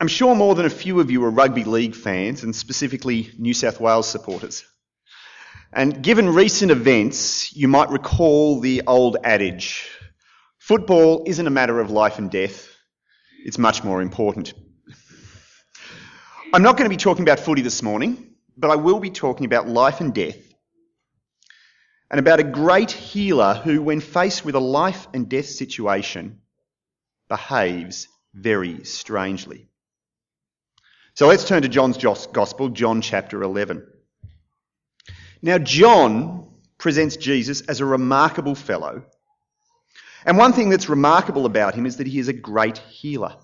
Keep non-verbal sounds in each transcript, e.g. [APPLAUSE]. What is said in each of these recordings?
I'm sure more than a few of you are rugby league fans and specifically New South Wales supporters. And given recent events, you might recall the old adage football isn't a matter of life and death, it's much more important. I'm not going to be talking about footy this morning, but I will be talking about life and death and about a great healer who, when faced with a life and death situation, behaves very strangely. So let's turn to John's Gospel, John chapter 11. Now, John presents Jesus as a remarkable fellow. And one thing that's remarkable about him is that he is a great healer.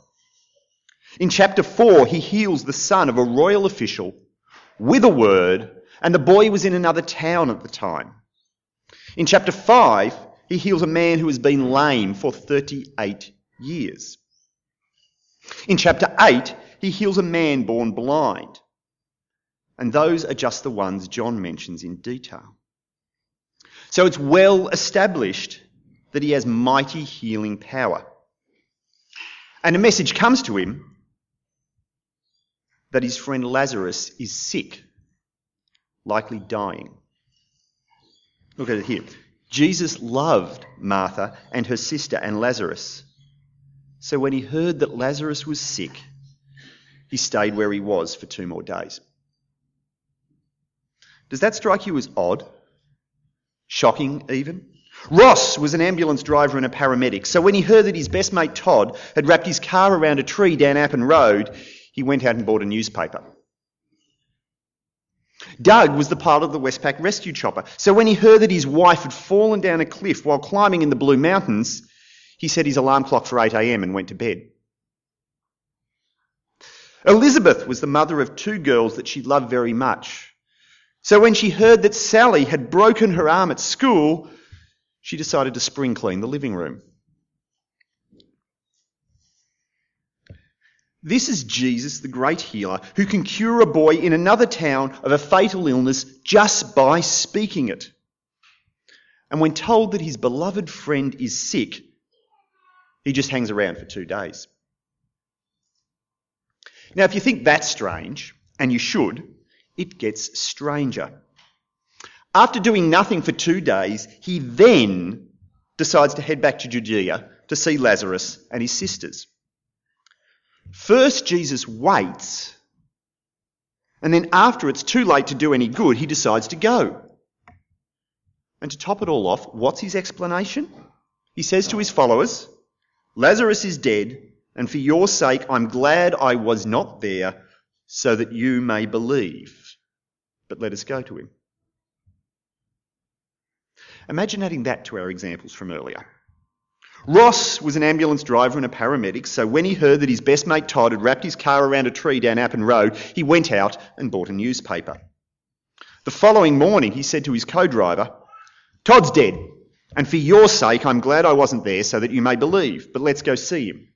In chapter 4, he heals the son of a royal official with a word, and the boy was in another town at the time. In chapter 5, he heals a man who has been lame for 38 years. In chapter 8, he heals a man born blind. And those are just the ones John mentions in detail. So it's well established that he has mighty healing power. And a message comes to him that his friend Lazarus is sick, likely dying. Look at it here. Jesus loved Martha and her sister and Lazarus. So when he heard that Lazarus was sick, he stayed where he was for two more days. Does that strike you as odd? Shocking, even? Ross was an ambulance driver and a paramedic, so when he heard that his best mate Todd had wrapped his car around a tree down Appin Road, he went out and bought a newspaper. Doug was the pilot of the Westpac rescue chopper, so when he heard that his wife had fallen down a cliff while climbing in the Blue Mountains, he set his alarm clock for 8am and went to bed. Elizabeth was the mother of two girls that she loved very much. So when she heard that Sally had broken her arm at school, she decided to spring clean the living room. This is Jesus, the great healer, who can cure a boy in another town of a fatal illness just by speaking it. And when told that his beloved friend is sick, he just hangs around for two days. Now, if you think that's strange, and you should, it gets stranger. After doing nothing for two days, he then decides to head back to Judea to see Lazarus and his sisters. First, Jesus waits, and then after it's too late to do any good, he decides to go. And to top it all off, what's his explanation? He says to his followers, Lazarus is dead, and for your sake, I'm glad I was not there so that you may believe. But let us go to him. Imagine adding that to our examples from earlier. Ross was an ambulance driver and a paramedic, so when he heard that his best mate Todd had wrapped his car around a tree down Appin Road, he went out and bought a newspaper. The following morning, he said to his co driver, Todd's dead, and for your sake, I'm glad I wasn't there so that you may believe, but let's go see him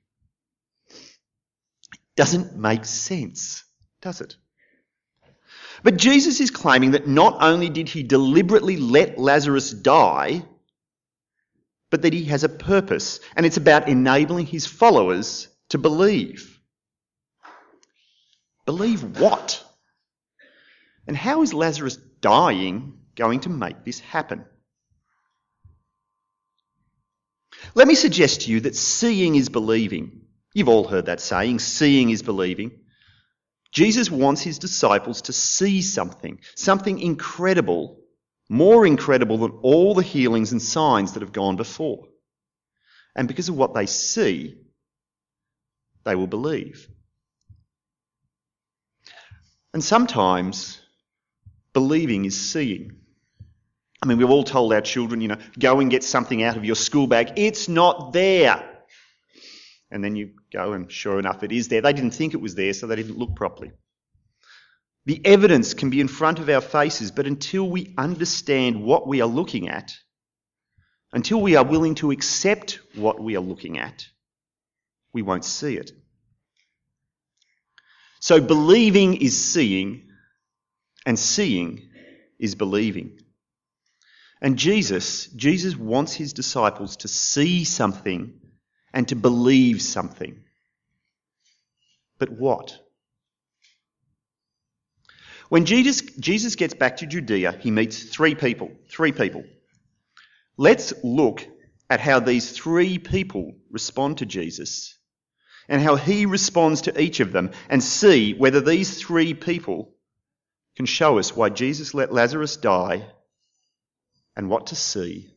doesn't make sense, does it? But Jesus is claiming that not only did he deliberately let Lazarus die, but that he has a purpose, and it's about enabling his followers to believe. Believe what? And how is Lazarus dying going to make this happen? Let me suggest to you that seeing is believing. You've all heard that saying, seeing is believing. Jesus wants his disciples to see something, something incredible, more incredible than all the healings and signs that have gone before. And because of what they see, they will believe. And sometimes believing is seeing. I mean, we've all told our children, you know, go and get something out of your school bag. It's not there. And then you go and sure enough it is there. They didn't think it was there, so they didn't look properly. The evidence can be in front of our faces, but until we understand what we are looking at, until we are willing to accept what we are looking at, we won't see it. So believing is seeing, and seeing is believing. And Jesus, Jesus wants his disciples to see something and to believe something. But what? When Jesus, Jesus gets back to Judea, he meets three people. Three people. Let's look at how these three people respond to Jesus and how he responds to each of them and see whether these three people can show us why Jesus let Lazarus die and what to see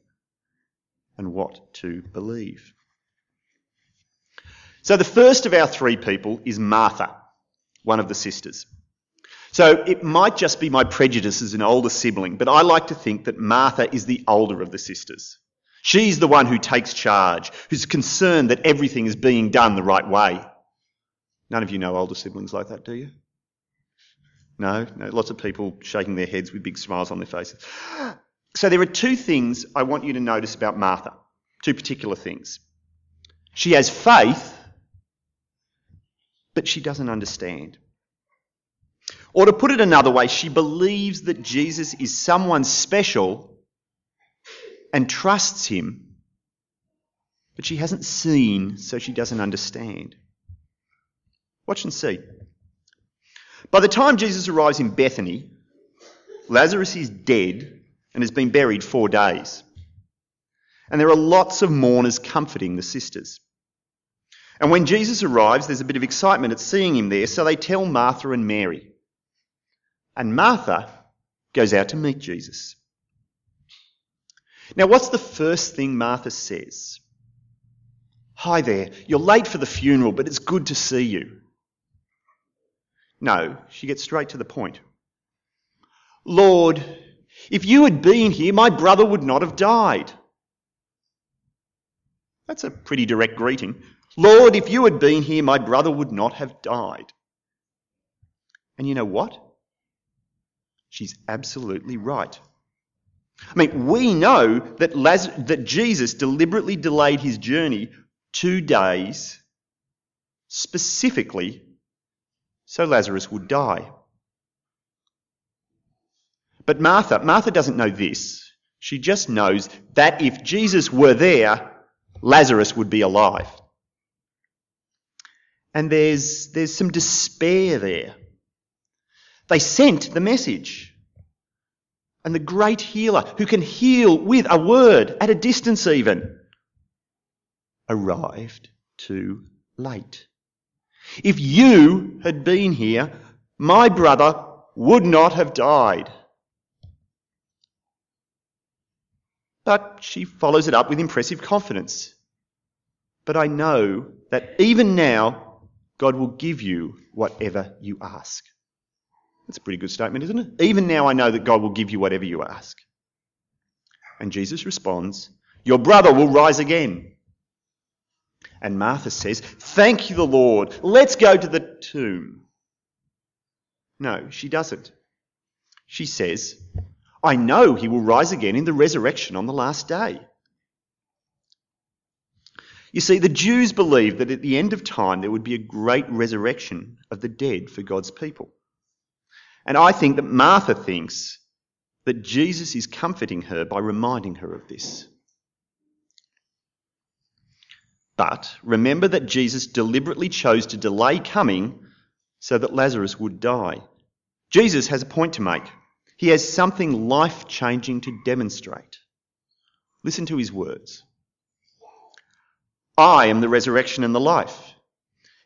and what to believe. So the first of our three people is Martha, one of the sisters. So it might just be my prejudice as an older sibling, but I like to think that Martha is the older of the sisters. She's the one who takes charge, who's concerned that everything is being done the right way. None of you know older siblings like that, do you? No? no? Lots of people shaking their heads with big smiles on their faces. [GASPS] So there are two things I want you to notice about Martha. Two particular things. She has faith but she doesn't understand. Or to put it another way, she believes that Jesus is someone special and trusts him, but she hasn't seen, so she doesn't understand. Watch and see. By the time Jesus arrives in Bethany, Lazarus is dead and has been buried four days. And there are lots of mourners comforting the sisters. And when Jesus arrives, there's a bit of excitement at seeing him there, so they tell Martha and Mary. And Martha goes out to meet Jesus. Now, what's the first thing Martha says? Hi there, you're late for the funeral, but it's good to see you. No, she gets straight to the point. Lord, if you had been here, my brother would not have died. That's a pretty direct greeting. Lord, if you had been here, my brother would not have died. And you know what? She's absolutely right. I mean, we know that, that Jesus deliberately delayed his journey two days specifically so Lazarus would die. But Martha, Martha doesn't know this. She just knows that if Jesus were there, Lazarus would be alive. And there's, there's some despair there. They sent the message. And the great healer, who can heal with a word, at a distance even, arrived too late. If you had been here, my brother would not have died. But she follows it up with impressive confidence. But I know that even now, God will give you whatever you ask. That's a pretty good statement, isn't it? Even now I know that God will give you whatever you ask. And Jesus responds, Your brother will rise again. And Martha says, Thank you, the Lord. Let's go to the tomb. No, she doesn't. She says, I know he will rise again in the resurrection on the last day. You see, the Jews believed that at the end of time there would be a great resurrection of the dead for God's people. And I think that Martha thinks that Jesus is comforting her by reminding her of this. But remember that Jesus deliberately chose to delay coming so that Lazarus would die. Jesus has a point to make. He has something life changing to demonstrate. Listen to his words. I am the resurrection and the life.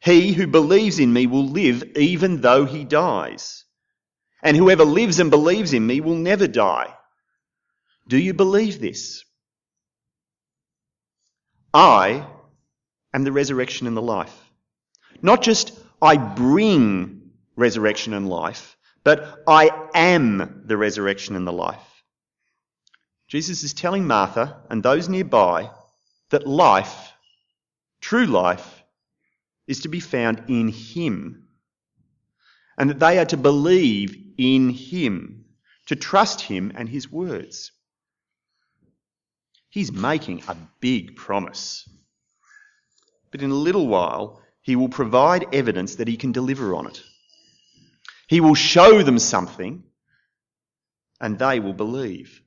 He who believes in me will live even though he dies. And whoever lives and believes in me will never die. Do you believe this? I am the resurrection and the life. Not just I bring resurrection and life, but I am the resurrection and the life. Jesus is telling Martha and those nearby that life True life is to be found in Him. And that they are to believe in Him, to trust Him and His words. He's making a big promise. But in a little while, He will provide evidence that He can deliver on it. He will show them something, and they will believe.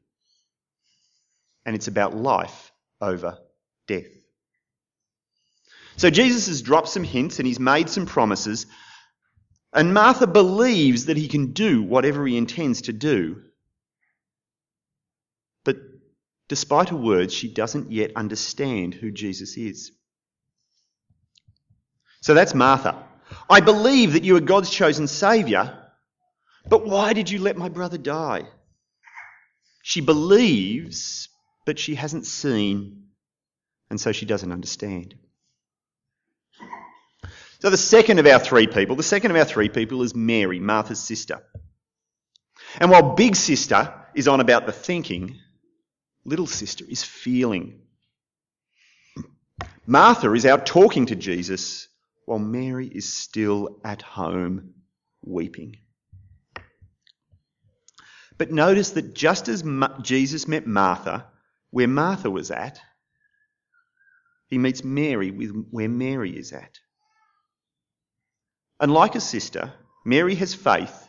And it's about life over death. So Jesus has dropped some hints and he's made some promises, And Martha believes that he can do whatever he intends to do. But despite her words, she doesn't yet understand who Jesus is. So that's Martha. I believe that you are God's chosen Saviour, but why did you let my brother die? She believes, but she hasn't seen, and so she doesn't understand. So the second of our three people, the second of our three people is Mary, Martha's sister. And while big sister is on about the thinking, little sister is feeling. Martha is out talking to Jesus while Mary is still at home weeping. But notice that just as Jesus met Martha where Martha was at, he meets Mary with where Mary is at. And like a sister, Mary has faith,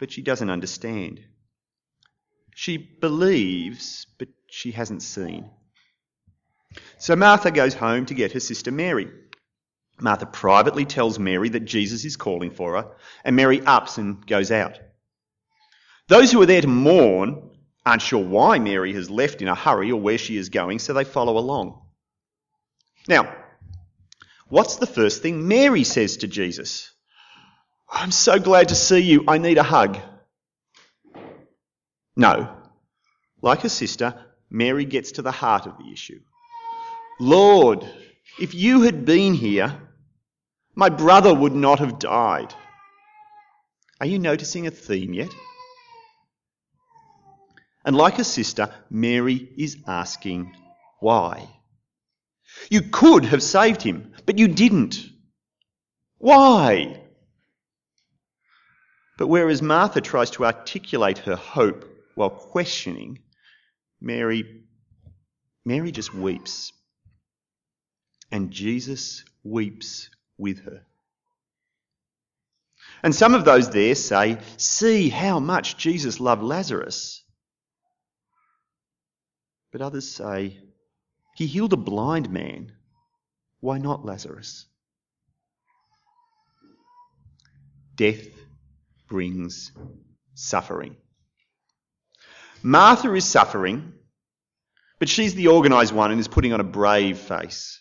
but she doesn't understand. She believes, but she hasn't seen. So Martha goes home to get her sister Mary. Martha privately tells Mary that Jesus is calling for her, and Mary ups and goes out. Those who are there to mourn aren't sure why Mary has left in a hurry or where she is going, so they follow along. Now, what's the first thing Mary says to Jesus? I'm so glad to see you. I need a hug. No. Like her sister, Mary gets to the heart of the issue. Lord, if you had been here, my brother would not have died. Are you noticing a theme yet? And like a sister, Mary is asking why. You could have saved him, but you didn't. Why? But whereas Martha tries to articulate her hope while questioning, Mary, Mary just weeps. And Jesus weeps with her. And some of those there say, See how much Jesus loved Lazarus. But others say, He healed a blind man. Why not Lazarus? Death brings suffering. Martha is suffering, but she's the organised one and is putting on a brave face.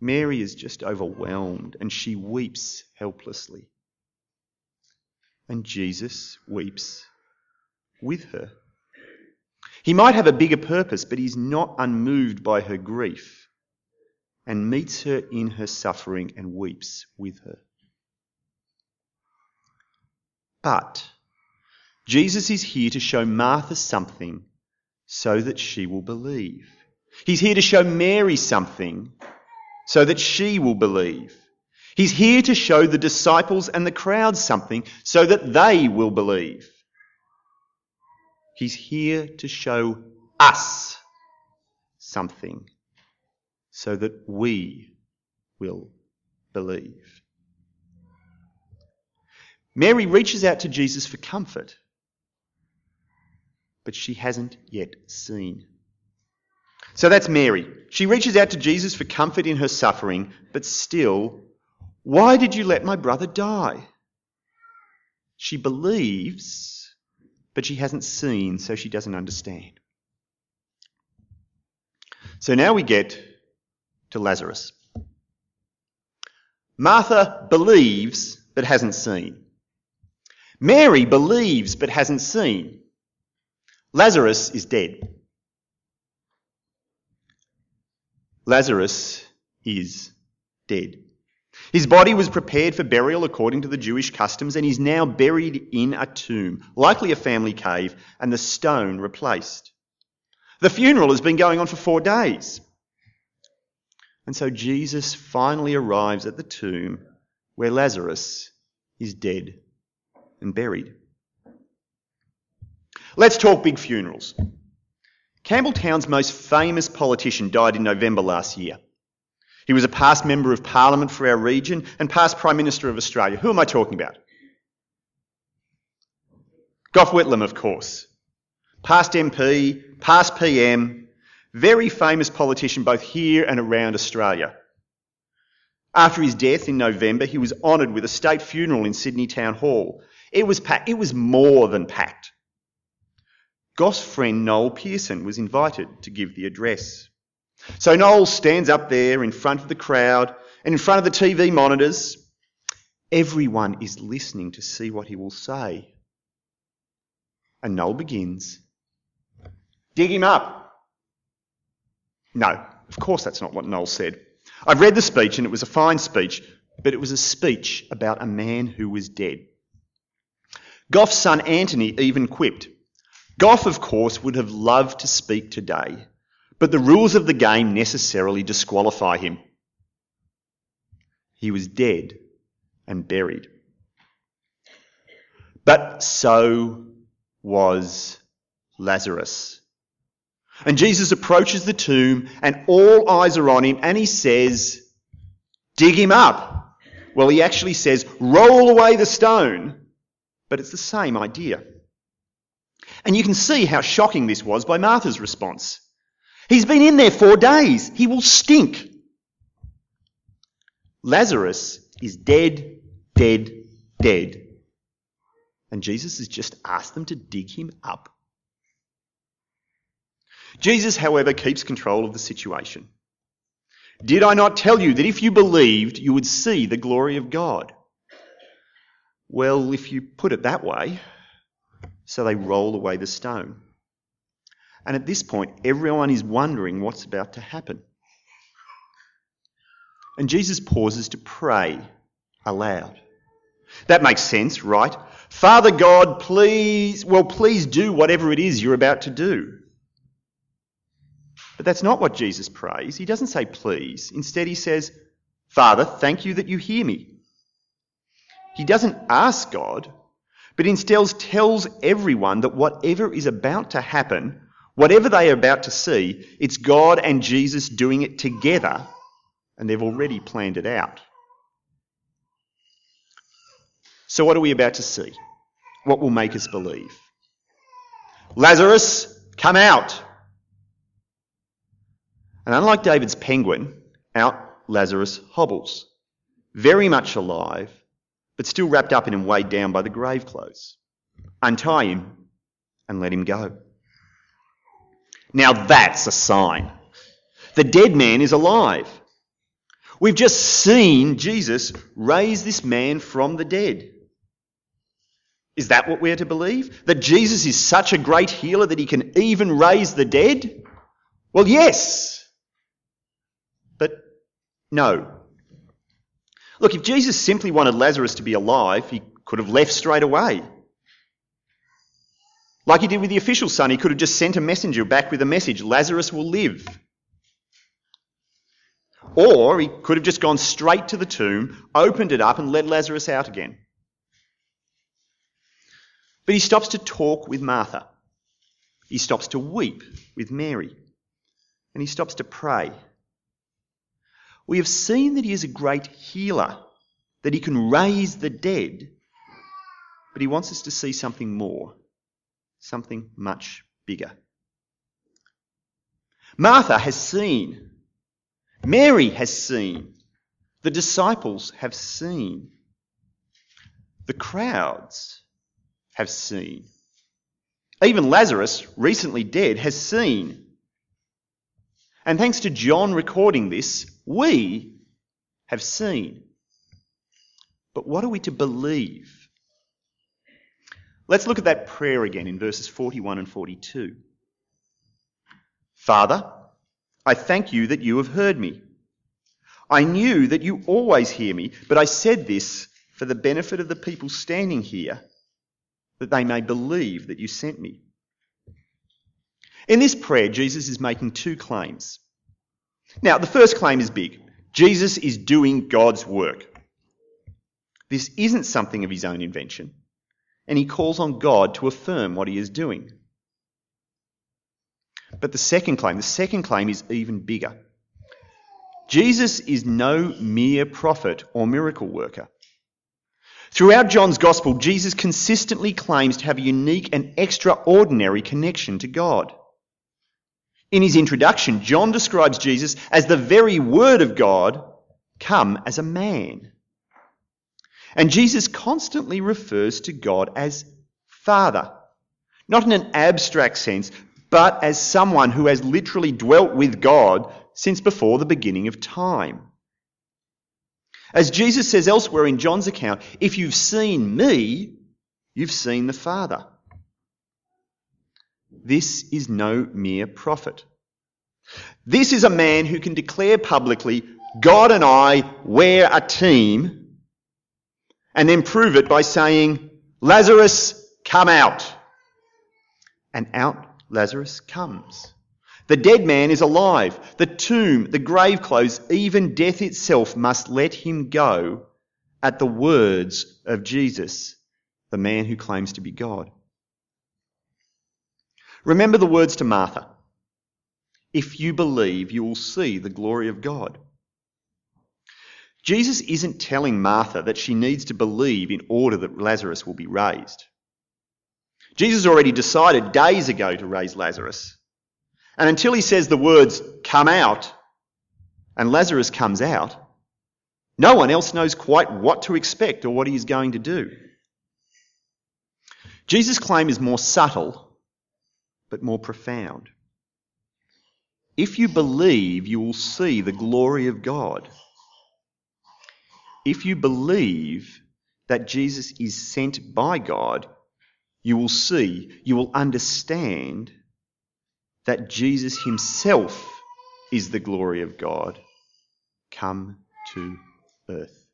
Mary is just overwhelmed and she weeps helplessly. And Jesus weeps with her. He might have a bigger purpose, but he's not unmoved by her grief and meets her in her suffering and weeps with her. But Jesus is here to show Martha something so that she will believe. He's here to show Mary something so that she will believe. He's here to show the disciples and the crowd something so that they will believe. He's here to show us something so that we will believe. Mary reaches out to Jesus for comfort, but she hasn't yet seen. So that's Mary. She reaches out to Jesus for comfort in her suffering, but still, why did you let my brother die? She believes, but she hasn't seen, so she doesn't understand. So now we get to Lazarus. Martha believes, but hasn't seen. Mary believes, but hasn't seen. Lazarus is dead. Lazarus is dead. His body was prepared for burial according to the Jewish customs, and he's now buried in a tomb, likely a family cave, and the stone replaced. The funeral has been going on for four days. And so Jesus finally arrives at the tomb where Lazarus is dead and buried. Let's talk big funerals. Campbelltown's most famous politician died in November last year. He was a past Member of Parliament for our region and past Prime Minister of Australia. Who am I talking about? Gough Whitlam, of course. Past MP, past PM, very famous politician both here and around Australia. After his death in November, he was honoured with a state funeral in Sydney Town Hall. It was. It was more than packed. Gough's friend Noel Pearson was invited to give the address. So Noel stands up there in front of the crowd and in front of the TV monitors. Everyone is listening to see what he will say. And Noel begins Dig him up. No, of course that's not what Noel said. I've read the speech and it was a fine speech, but it was a speech about a man who was dead. Gough's son Anthony even quipped. Goff, of course, would have loved to speak today, but the rules of the game necessarily disqualify him. He was dead and buried. But so was Lazarus. And Jesus approaches the tomb and all eyes are on him and he says, dig him up. Well, he actually says, roll away the stone. But it's the same idea. And you can see how shocking this was by Martha's response. He's been in there four days. He will stink. Lazarus is dead, dead, dead. And Jesus has just asked them to dig him up. Jesus, however, keeps control of the situation. Did I not tell you that if you believed, you would see the glory of God? Well, if you put it that way, so they roll away the stone. And at this point, everyone is wondering what's about to happen. And Jesus pauses to pray aloud. That makes sense, right? Father God, please, well, please do whatever it is you're about to do. But that's not what Jesus prays. He doesn't say please. Instead, he says, Father, thank you that you hear me. He doesn't ask God, but instead tells everyone that whatever is about to happen, whatever they are about to see, it's God and Jesus doing it together, and they've already planned it out. So, what are we about to see? What will make us believe? Lazarus, come out. And unlike David's penguin, out Lazarus hobbles, very much alive, but still wrapped up in and weighed down by the grave clothes. Untie him and let him go. Now that's a sign. The dead man is alive. We've just seen Jesus raise this man from the dead. Is that what we're to believe? That Jesus is such a great healer that he can even raise the dead? Well, yes. But no. Look, if Jesus simply wanted Lazarus to be alive, he could have left straight away. Like he did with the official son, he could have just sent a messenger back with a message Lazarus will live. Or he could have just gone straight to the tomb, opened it up, and let Lazarus out again. But he stops to talk with Martha. He stops to weep with Mary. And he stops to pray. We have seen that he is a great healer, that he can raise the dead, but he wants us to see something more, something much bigger. Martha has seen, Mary has seen, the disciples have seen, the crowds have seen. Even Lazarus, recently dead, has seen. And thanks to John recording this, we have seen. But what are we to believe? Let's look at that prayer again in verses 41 and 42. Father, I thank you that you have heard me. I knew that you always hear me, but I said this for the benefit of the people standing here, that they may believe that you sent me. In this prayer, Jesus is making two claims. Now, the first claim is big Jesus is doing God's work. This isn't something of his own invention, and he calls on God to affirm what he is doing. But the second claim, the second claim is even bigger. Jesus is no mere prophet or miracle worker. Throughout John's Gospel, Jesus consistently claims to have a unique and extraordinary connection to God. In his introduction, John describes Jesus as the very Word of God come as a man. And Jesus constantly refers to God as Father. Not in an abstract sense, but as someone who has literally dwelt with God since before the beginning of time. As Jesus says elsewhere in John's account, if you've seen me, you've seen the Father. This is no mere prophet. This is a man who can declare publicly, God and I, we're a team, and then prove it by saying, Lazarus, come out. And out Lazarus comes. The dead man is alive. The tomb, the grave clothes, even death itself must let him go at the words of Jesus, the man who claims to be God. Remember the words to Martha. If you believe, you will see the glory of God. Jesus isn't telling Martha that she needs to believe in order that Lazarus will be raised. Jesus already decided days ago to raise Lazarus. And until he says the words, come out, and Lazarus comes out, no one else knows quite what to expect or what he is going to do. Jesus' claim is more subtle, but more profound. If you believe, you will see the glory of God. If you believe that Jesus is sent by God, you will see, you will understand that Jesus himself is the glory of God come to earth.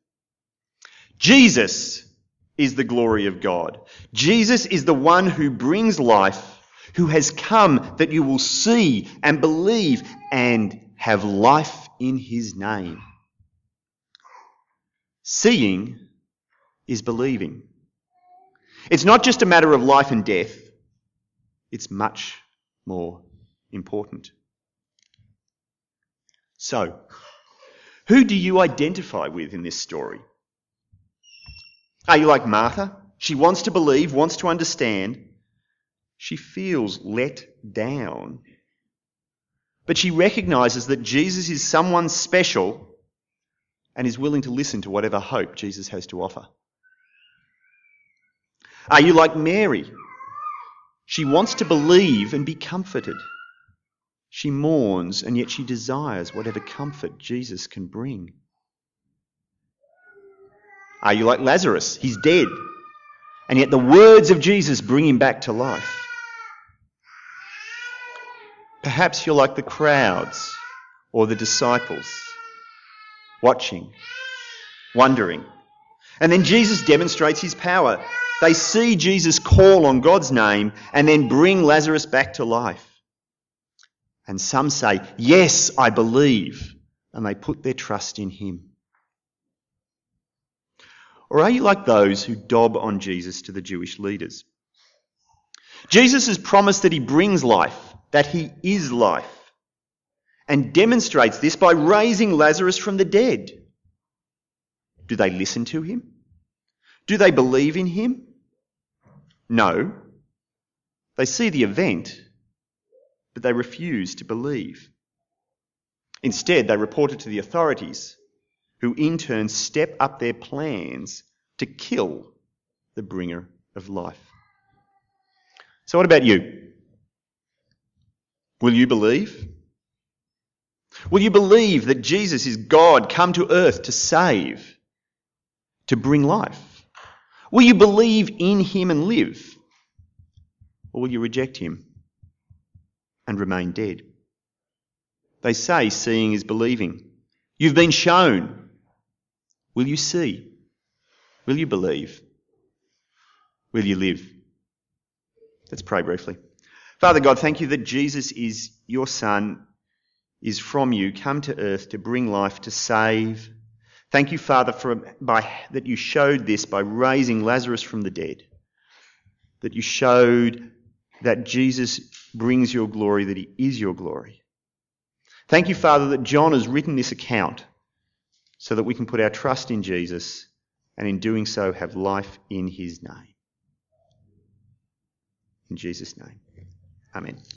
Jesus is the glory of God. Jesus is the one who brings life, who has come that you will see and believe and have life in his name. Seeing is believing. It's not just a matter of life and death, it's much more important. So, who do you identify with in this story? Are you like Martha? She wants to believe, wants to understand. She feels let down. But she recognizes that Jesus is someone special and is willing to listen to whatever hope Jesus has to offer. Are you like Mary? She wants to believe and be comforted. She mourns and yet she desires whatever comfort Jesus can bring. Are you like Lazarus? He's dead. And yet the words of Jesus bring him back to life. Perhaps you're like the crowds or the disciples, watching, wondering. And then Jesus demonstrates his power. They see Jesus call on God's name and then bring Lazarus back to life. And some say, Yes, I believe. And they put their trust in him. Or are you like those who dob on Jesus to the Jewish leaders? Jesus has promised that he brings life, that he is life, and demonstrates this by raising Lazarus from the dead. Do they listen to him? Do they believe in him? No. They see the event, but they refuse to believe. Instead, they report it to the authorities, who in turn step up their plans to kill the bringer of life. So, what about you? Will you believe? Will you believe that Jesus is God come to earth to save, to bring life? Will you believe in him and live? Or will you reject him and remain dead. They say seeing is believing. You've been shown. Will you see? Will you believe? Will you live? Let's pray briefly. Father God, thank you that Jesus is your Son, is from you, come to earth to bring life, to save. Thank you, Father, for by, that you showed this by raising Lazarus from the dead. That you showed that Jesus brings your glory, that he is your glory. Thank you, Father, that John has written this account so that we can put our trust in Jesus and in doing so have life in his name. In Jesus' name. Amén.